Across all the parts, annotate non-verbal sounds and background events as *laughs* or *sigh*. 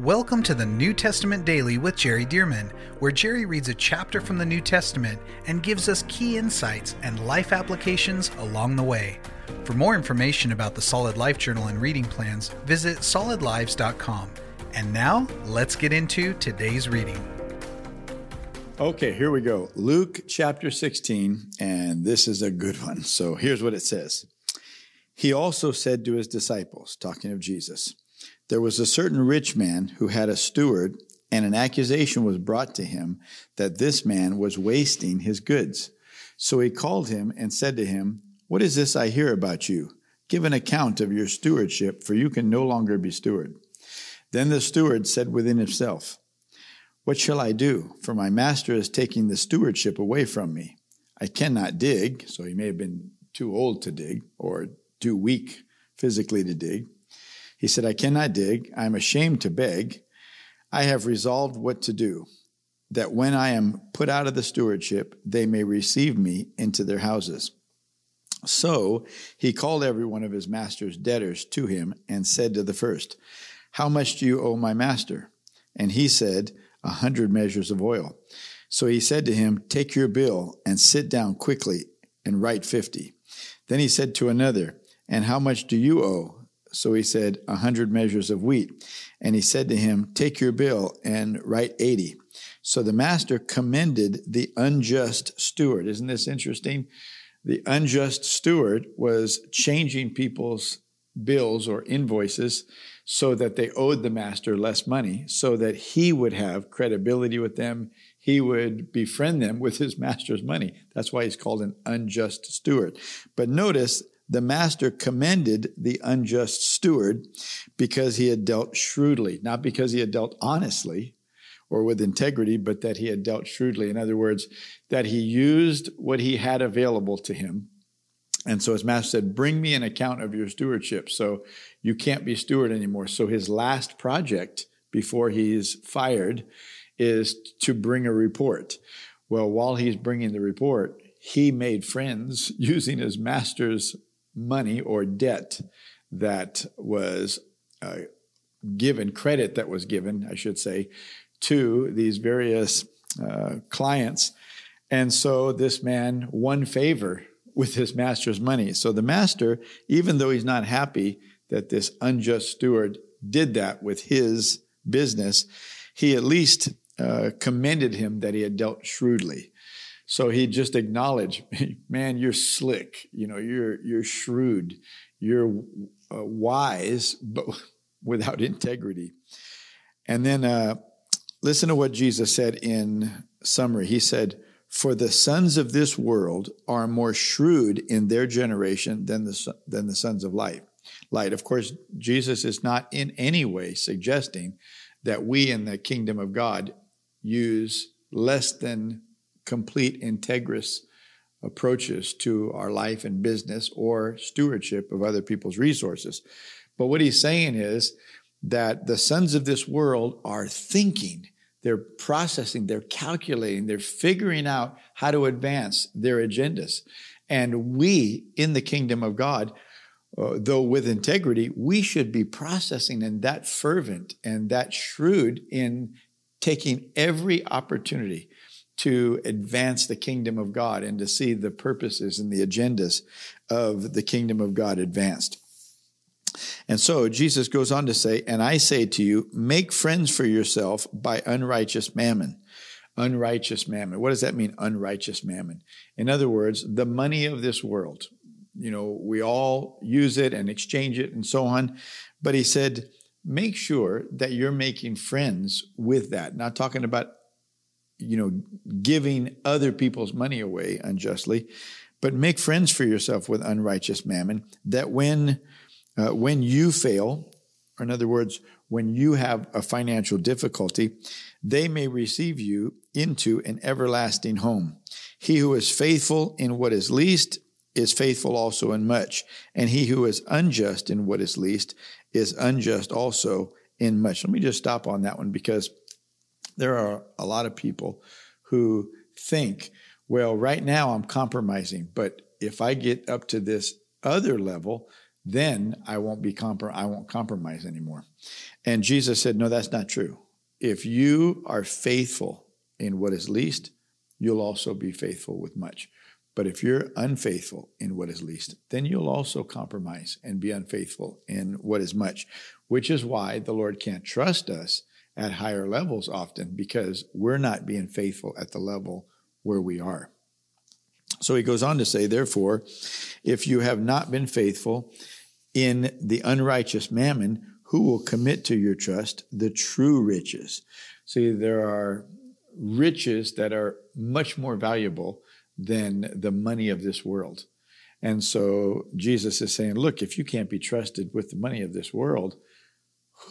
Welcome to the New Testament Daily with Jerry Dirmann, where Jerry reads a chapter from the New Testament and gives us key insights and life applications along the way. For more information about the Solid Life Journal and reading plans, visit solidlives.com. And now, let's get into today's reading. Okay, here we go. Luke chapter 16, and this is a good one. So here's what it says He also said to his disciples, talking of Jesus, there was a certain rich man who had a steward, and an accusation was brought to him that this man was wasting his goods. So he called him and said to him, What is this I hear about you? Give an account of your stewardship, for you can no longer be steward. Then the steward said within himself, What shall I do? For my master is taking the stewardship away from me. I cannot dig, so he may have been too old to dig or too weak physically to dig. He said, I cannot dig. I am ashamed to beg. I have resolved what to do, that when I am put out of the stewardship, they may receive me into their houses. So he called every one of his master's debtors to him and said to the first, How much do you owe my master? And he said, A hundred measures of oil. So he said to him, Take your bill and sit down quickly and write fifty. Then he said to another, And how much do you owe? So he said, A hundred measures of wheat. And he said to him, Take your bill and write eighty. So the master commended the unjust steward. Isn't this interesting? The unjust steward was changing people's bills or invoices so that they owed the master less money, so that he would have credibility with them. He would befriend them with his *laughs* master's money. That's why he's called an unjust steward. But notice the master commended the unjust steward because he had dealt shrewdly, not because he had dealt honestly or with integrity, but that he had dealt shrewdly. In other words, that he used what he had available to him. And so his master said, Bring me an account of your stewardship. So you can't be steward anymore. So his last project before he's fired is to bring a report. Well, while he's bringing the report, he made friends *laughs* using his master's money or debt that was uh, given, credit that was given, I should say, to these various uh, clients. And so this man won favor with his master's money. So the master, even though he's not happy that this unjust steward did that with his business, he at least uh, commended him that he had dealt shrewdly. So he just acknowledged, *laughs* man, you're slick. You know, you're you're shrewd. You're uh, wise, but *laughs* without integrity. And then uh, listen to what Jesus said in summary. He said, "For the sons of this world are more shrewd in their generation than the than the sons of light." Light. Of course, Jesus is not in any way suggesting that we in the kingdom of God use less than complete integrous approaches to our life and business or stewardship of other people's resources. But what he's saying is that the sons of this world are thinking, they're processing, they're calculating, they're figuring out how to advance their agendas. And we in the kingdom of God, uh, though with integrity, we should be processing and that fervent and that shrewd in taking every opportunity to advance the kingdom of God and to see the purposes and the agendas of the kingdom of God advanced. And so Jesus goes on to say, And I say to you, make friends for yourself by unrighteous mammon. Unrighteous mammon. What does that mean, unrighteous mammon? In other words, the money of this world. You know, we all use it and exchange it and so on. But he said, make sure that you're making friends with that. Not talking about you know, giving other people's money away unjustly, but make friends for yourself with unrighteous mammon, that when, uh, when you fail, or in other words, when you have a financial difficulty, they may receive you into an everlasting home. He who is faithful in what is least is faithful also in much, and he who is unjust in what is least is unjust also in much. Let me just stop on that one because there are a lot of people who think, well, right now I'm compromising, but if I get up to this other level, then I won't be comprom- I won't compromise anymore. And Jesus said, No, that's not true. If you are faithful in what is least, you'll also be faithful with much. But if you're unfaithful in what is least, then you'll also compromise and be unfaithful in what is much, which is why the Lord can't trust us at higher levels often because we're not being faithful at the level where we are. So he goes on to say, therefore, if you have not been faithful in the unrighteous mammon, who will commit to your trust the true riches? See, there are riches that are much more valuable than the money of this world. And so Jesus is saying, look, if you can't be trusted with the money of this world,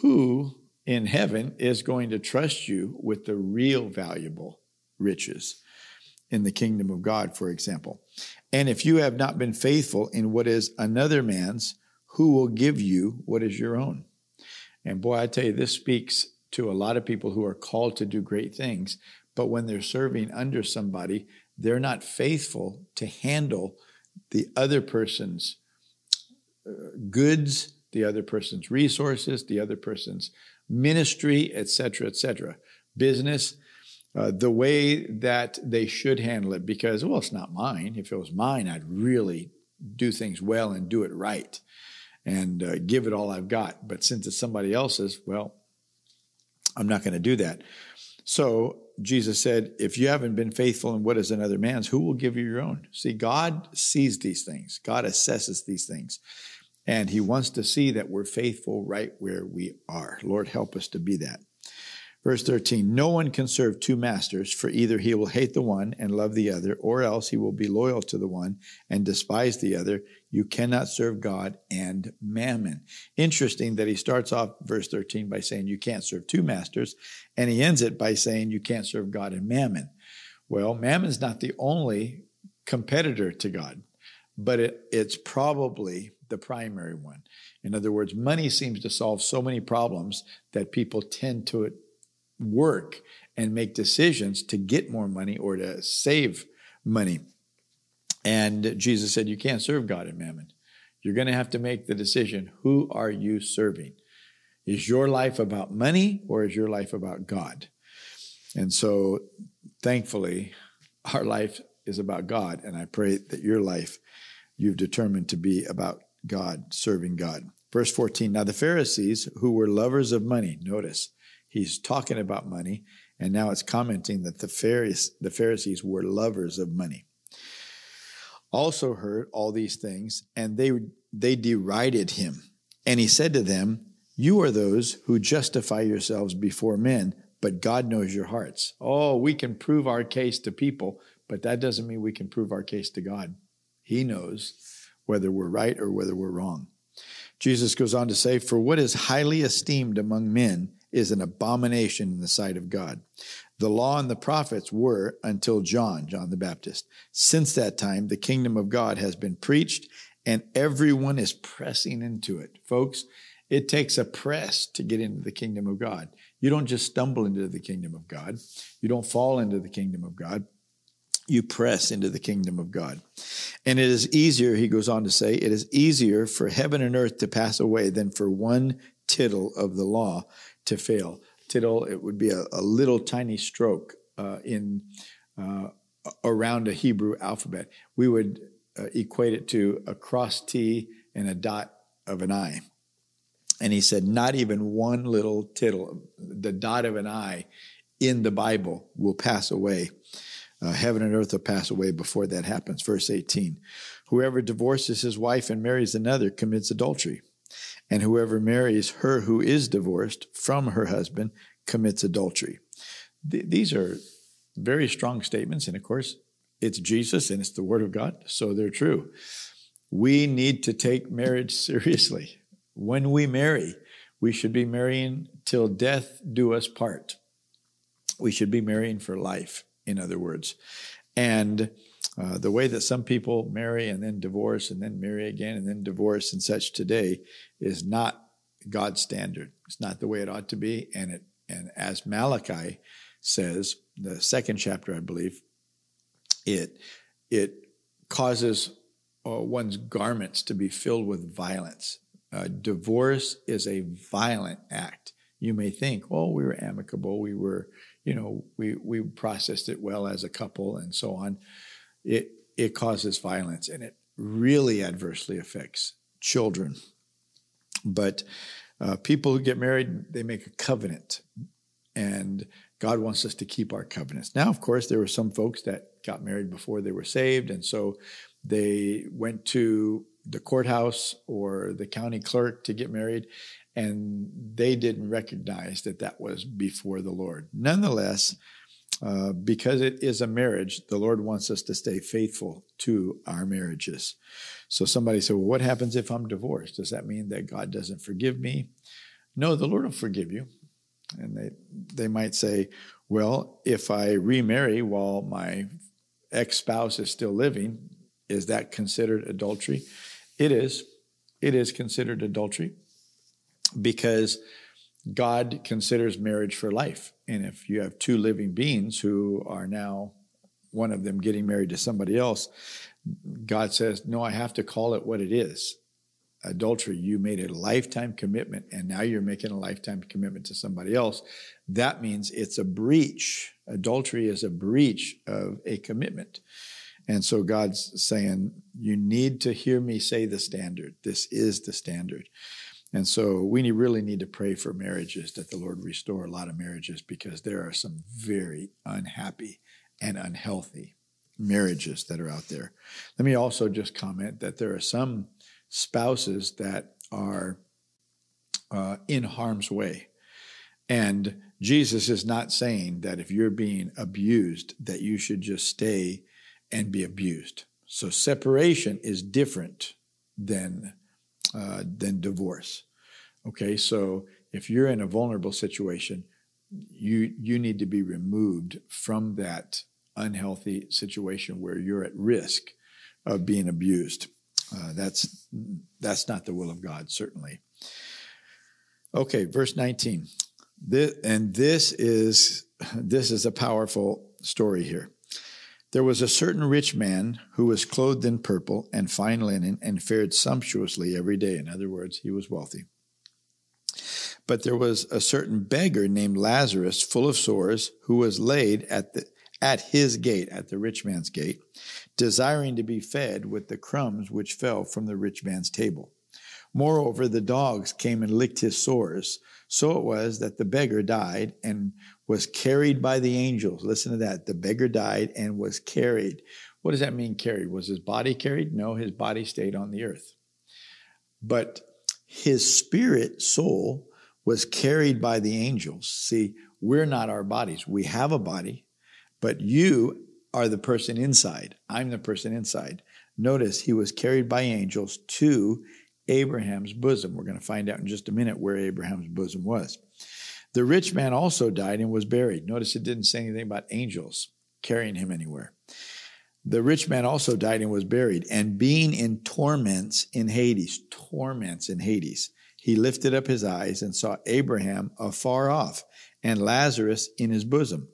who in heaven is going to trust you with the real valuable riches in the kingdom of God, for example? And if you have not been faithful in what is another man's, who will give you what is your own? And boy, I tell you, this speaks to a lot of people who are called to do great things, but when they're serving under somebody, they're not faithful to handle the other person's uh, goods, the other person's resources, the other person's ministry, etc., etc., business, uh, the way that they should handle it. Because, well, it's not mine. If it was mine, I'd really do things well and do it right and uh, give it all I've got. But since it's somebody else's, well, I'm not going to do that. So Jesus said, If you haven't been faithful in what is another man's, who will give you your own? See, God sees these things, God assesses these things, and He wants to see that we're faithful right where we are. Lord, help us to be that. Verse 13 No one can serve two masters, for either he will hate the one and love the other, or else he will be loyal to the one and despise the other. You cannot serve God and mammon. Interesting that he starts off verse 13 by saying you can't serve two masters, and he ends it by saying you can't serve God and mammon. Well, mammon's not the only competitor to God, but it, it's probably the primary one. In other words, money seems to solve so many problems that people tend to work and make decisions to get more money or to save money. And Jesus said, You can't serve God and mammon. You're going to have to make the decision who are you serving? Is your life about money or is your life about God? And so, thankfully, our life is about God. And I pray that your life you've determined to be about God, serving God. Verse 14 Now the Pharisees, who were lovers of money, notice, he's talking about money, and now it's commenting that the Pharisees, the Pharisees were lovers of money also heard all these things, and they, they derided him. And he said to them, You are those who justify yourselves before men, but God knows your hearts. Oh, we can prove our case to people, but that doesn't mean we can prove our case to God. He knows whether we're right or whether we're wrong. Jesus goes on to say, For what is highly esteemed among men is an abomination in the sight of God. The law and the prophets were until John, John the Baptist. Since that time, the kingdom of God has been preached and everyone is pressing into it. Folks, it takes a press to get into the kingdom of God. You don't just stumble into the kingdom of God, you don't fall into the kingdom of God. You press into the kingdom of God. And it is easier, he goes on to say, it is easier for heaven and earth to pass away than for one tittle of the law to fail tittle, it would be a, a little tiny stroke uh, in uh, around a Hebrew alphabet. We would uh, equate it to a cross T and a dot of an I. And he said, not even one little tittle, the dot of an I in the Bible will pass away. Uh, heaven and earth will pass away before that happens. Verse 18 Whoever divorces his wife and marries another commits adultery and whoever marries her who is divorced from her husband commits adultery. Th- these are very strong statements, and of course, it's Jesus and it's the Word of God, so they're true. We need to take marriage seriously. When we marry, we should be marrying till death do us part. We should be marrying for life, in other words. And uh, the way that some people marry and then divorce and then marry again and then divorce and such today is not God's standard. It's not the way it ought to be. And it and as Malachi says, the second chapter, I believe, it it causes uh, one's garments to be filled with violence. Uh, divorce is a violent act. you may think, well, we were amicable, we were, you know, we we processed it well as a couple and so on. It it causes violence and it really adversely affects children. But uh, people who get married, they make a covenant, and God wants us to keep our covenants. Now, of course, there were some folks that got married before they were saved, and so they went to the courthouse or the county clerk to get married, and they didn't recognize that that was before the Lord. Nonetheless, uh, because it is a marriage, the Lord wants us to stay faithful to our marriages. So somebody said, Well, what happens if I'm divorced? Does that mean that God doesn't forgive me? No, the Lord will forgive you. And they, they might say, Well, if I remarry while my ex spouse is still living, is that considered adultery? It is. It is considered adultery because God considers marriage for life. And if you have two living beings who are now one of them getting married to somebody else, God says, No, I have to call it what it is. Adultery, you made a lifetime commitment, and now you're making a lifetime commitment to somebody else. That means it's a breach. Adultery is a breach of a commitment. And so God's saying, You need to hear me say the standard. This is the standard. And so we really need to pray for marriages that the Lord restore a lot of marriages because there are some very unhappy and unhealthy marriages that are out there. Let me also just comment that there are some spouses that are uh, in harm's way. And Jesus is not saying that if you're being abused, that you should just stay and be abused. So separation is different than uh, than divorce. Okay, so if you're in a vulnerable situation, you you need to be removed from that unhealthy situation where you're at risk of being abused. Uh, that's that's not the will of God, certainly. Okay, verse 19. This, and this is this is a powerful story here. There was a certain rich man who was clothed in purple and fine linen and fared sumptuously every day. In other words, he was wealthy. But there was a certain beggar named Lazarus, full of sores, who was laid at the at his gate, at the rich man's gate, desiring to be fed with the crumbs which fell from the rich man's table. Moreover, the dogs came and licked his sores. So it was that the beggar died and was carried by the angels. Listen to that. The beggar died and was carried. What does that mean, carried? Was his body carried? No, his body stayed on the earth. But his spirit, soul, was carried by the angels. See, we're not our bodies. We have a body, but you are the person inside. I'm the person inside. Notice he was carried by angels to Abraham's bosom. We're going to find out in just a minute where Abraham's bosom was. The rich man also died and was buried. Notice it didn't say anything about angels carrying him anywhere. The rich man also died and was buried, and being in torments in Hades, torments in Hades, he lifted up his eyes and saw Abraham afar off and Lazarus in his bosom.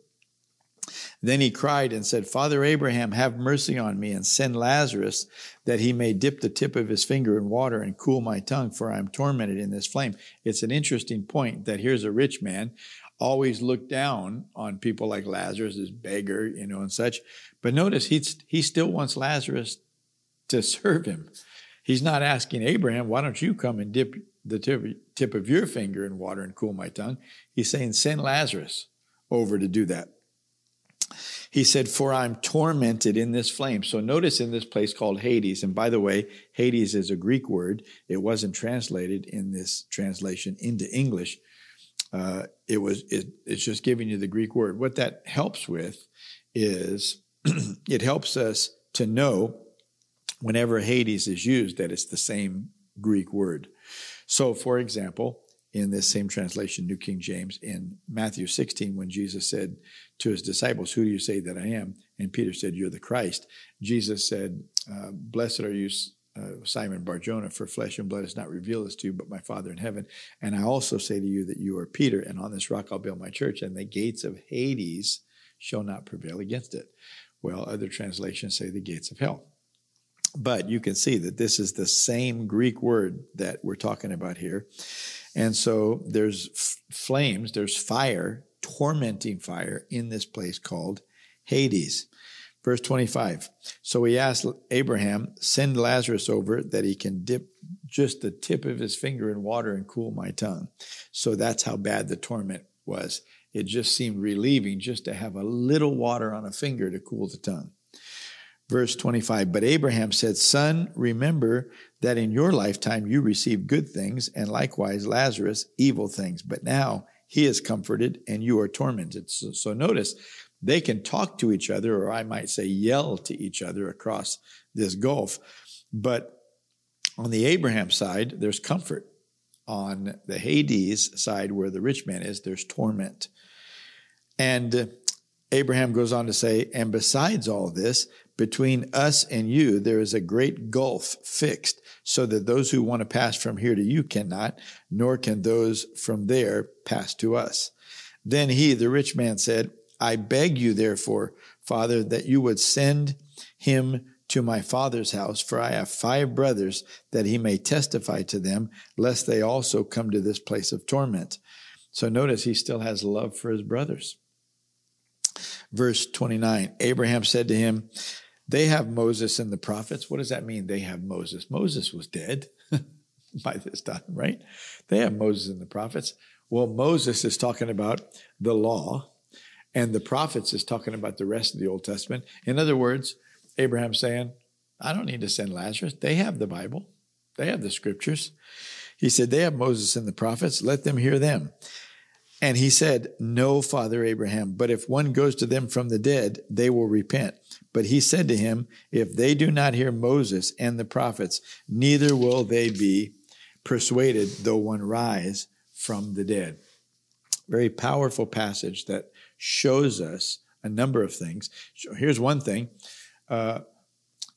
Then he cried and said, Father Abraham, have mercy on me and send Lazarus that he may dip the tip of his finger in water and cool my tongue, for I am tormented in this flame. It's an interesting point that here's a rich man, always looked down on people like Lazarus, this beggar, you know, and such. But notice he's, he still wants Lazarus to *laughs* serve him. He's not asking Abraham, why don't you come and dip the tip, tip of your finger in water and cool my tongue? He's saying, send Lazarus over to do that. He said, For I'm tormented in this flame. So notice in this place called Hades, and by the way, Hades is a Greek word. It wasn't translated in this translation into English. Uh, it was it, it's just giving you the Greek word. What that helps with is *clears throat* it helps us to know whenever Hades is used that it's the same Greek word. So, for example, in this same translation, New King James, in Matthew 16, when Jesus said to his disciples, Who do you say that I am? And Peter said, You're the Christ. Jesus said, uh, Blessed are you, uh, Simon Barjona, for flesh and blood has not revealed this to you, but my Father in heaven. And I also say to you that you are Peter, and on this rock I'll build my church, and the gates of Hades shall not prevail against it. Well, other translations say the gates of hell. But you can see that this is the same Greek word that we're talking about here. And so there's f- flames, there's fire, tormenting fire in this place called Hades. Verse 25. So he asked Abraham, send Lazarus over that he can dip just the tip of his finger in water and cool my tongue. So that's how bad the torment was. It just seemed relieving just to have a little water on a finger to cool the tongue. Verse 25, but Abraham said, Son, remember that in your lifetime you received good things, and likewise Lazarus evil things. But now he is comforted and you are tormented. So, so notice they can talk to each other, or I might say yell to each other across this gulf. But on the Abraham side, there's comfort. On the Hades side, where the rich man is, there's torment. And Abraham goes on to say, and besides all this, between us and you, there is a great gulf fixed, so that those who want to pass from here to you cannot, nor can those from there pass to us. Then he, the rich man, said, I beg you, therefore, Father, that you would send him to my father's house, for I have five brothers, that he may testify to them, lest they also come to this place of torment. So notice he still has love for his brothers. Verse 29 Abraham said to him, They have Moses and the prophets. What does that mean? They have Moses. Moses was dead *laughs* by this time, right? They have Moses and the prophets. Well, Moses is talking about the law, and the prophets is talking about the rest of the Old Testament. In other words, Abraham saying, I don't need to send Lazarus. They have the Bible, they have the scriptures. He said, They have Moses and the prophets. Let them hear them. And he said, No, Father Abraham, but if one goes to them from the dead, they will repent. But he said to him, If they do not hear Moses and the prophets, neither will they be persuaded, though one rise from the dead. Very powerful passage that shows us a number of things. Here's one thing uh,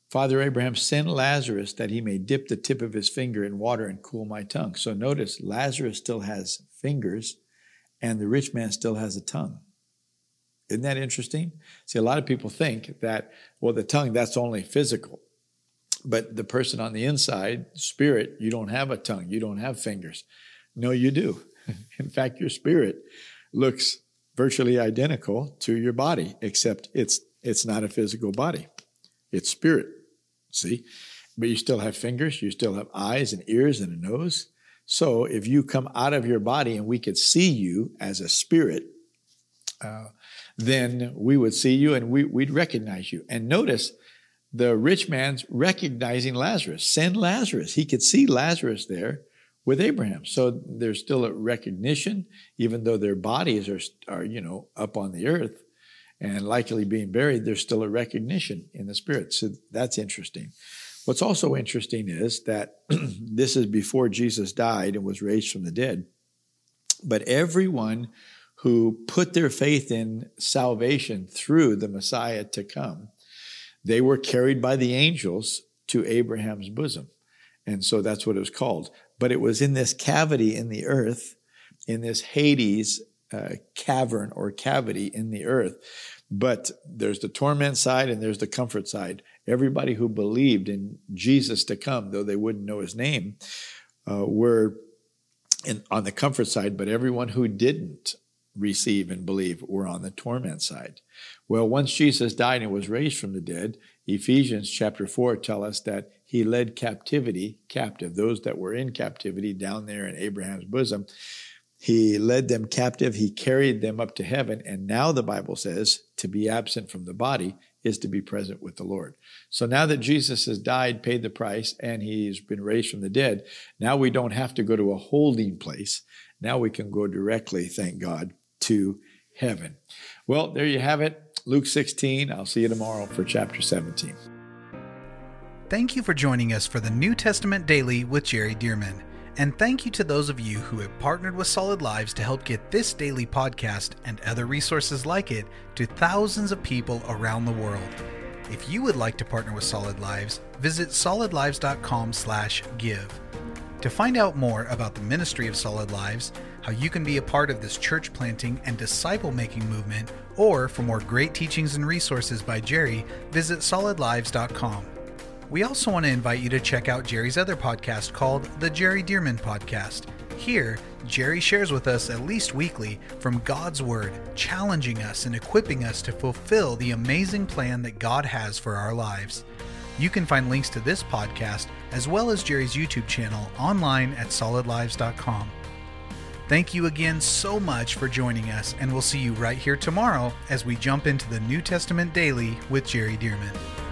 Father Abraham, send Lazarus that he may dip the tip of his finger in water and cool my tongue. So notice Lazarus still has fingers and the rich man still has a tongue. Isn't that interesting? See, a lot of people think that, well, the tongue, that's only physical. But the person on the inside, spirit, you don't have a tongue, you don't have fingers. No, you do. *laughs* In fact, your spirit looks virtually identical to your body, except it's it's not a physical body. It's spirit. See? But you still have fingers, you still have eyes and ears and a nose. So if you come out of your body and we could see you as a spirit, uh, then we would see you and we, we'd recognize you. And notice the rich man's recognizing Lazarus. Send Lazarus. He could see Lazarus there with Abraham. So there's still a recognition, even though their bodies are, are you know, up on the earth and likely being buried, there's still a recognition in the spirit. So that's interesting. What's also interesting is that *clears throat* this is before Jesus died and was raised from the dead. But everyone who put their faith in salvation through the Messiah to come, they were carried by the angels to Abraham's bosom. And so that's what it was called. But it was in this cavity in the earth, in this Hades uh, cavern or cavity in the earth. But there's the torment side and there's the comfort side. Everybody who believed in Jesus to come, though they wouldn't know his name, uh, were in, on the comfort side, but everyone who didn't receive and believe were on the torment side. Well, once Jesus died and was raised from the dead, Ephesians chapter 4 tell us that he led captivity captive, those that were in captivity down there in Abraham's bosom. He led them captive. He carried them up to heaven. And now the Bible says to be absent from the body is to be present with the Lord. So now that Jesus has died, paid the price, and he's been raised from the dead, now we don't have to go to a holding place. Now we can go directly, thank God, to heaven. Well, there you have it. Luke 16. I'll see you tomorrow for chapter 17. Thank you for joining us for the New Testament Daily with Jerry Dirmann. And thank you to those of you who have partnered with Solid Lives to help get this daily podcast and other resources like it to thousands of people around the world. If you would like to partner with Solid Lives, visit solidlives.com/give. To find out more about the ministry of Solid Lives, how you can be a part of this church planting and disciple making movement, or for more great teachings and resources by Jerry, visit solidlives.com. We also want to invite you to check out Jerry's other podcast called The Jerry Dirmann Podcast. Here, Jerry shares with us at least weekly from God's Word, challenging us and equipping us to fulfill the amazing plan that God has for our lives. You can find links to this podcast as well as Jerry's YouTube channel online at solidlives.com. Thank you again so much for joining us, and we'll see you right here tomorrow as we jump into the New Testament Daily with Jerry Dirmann.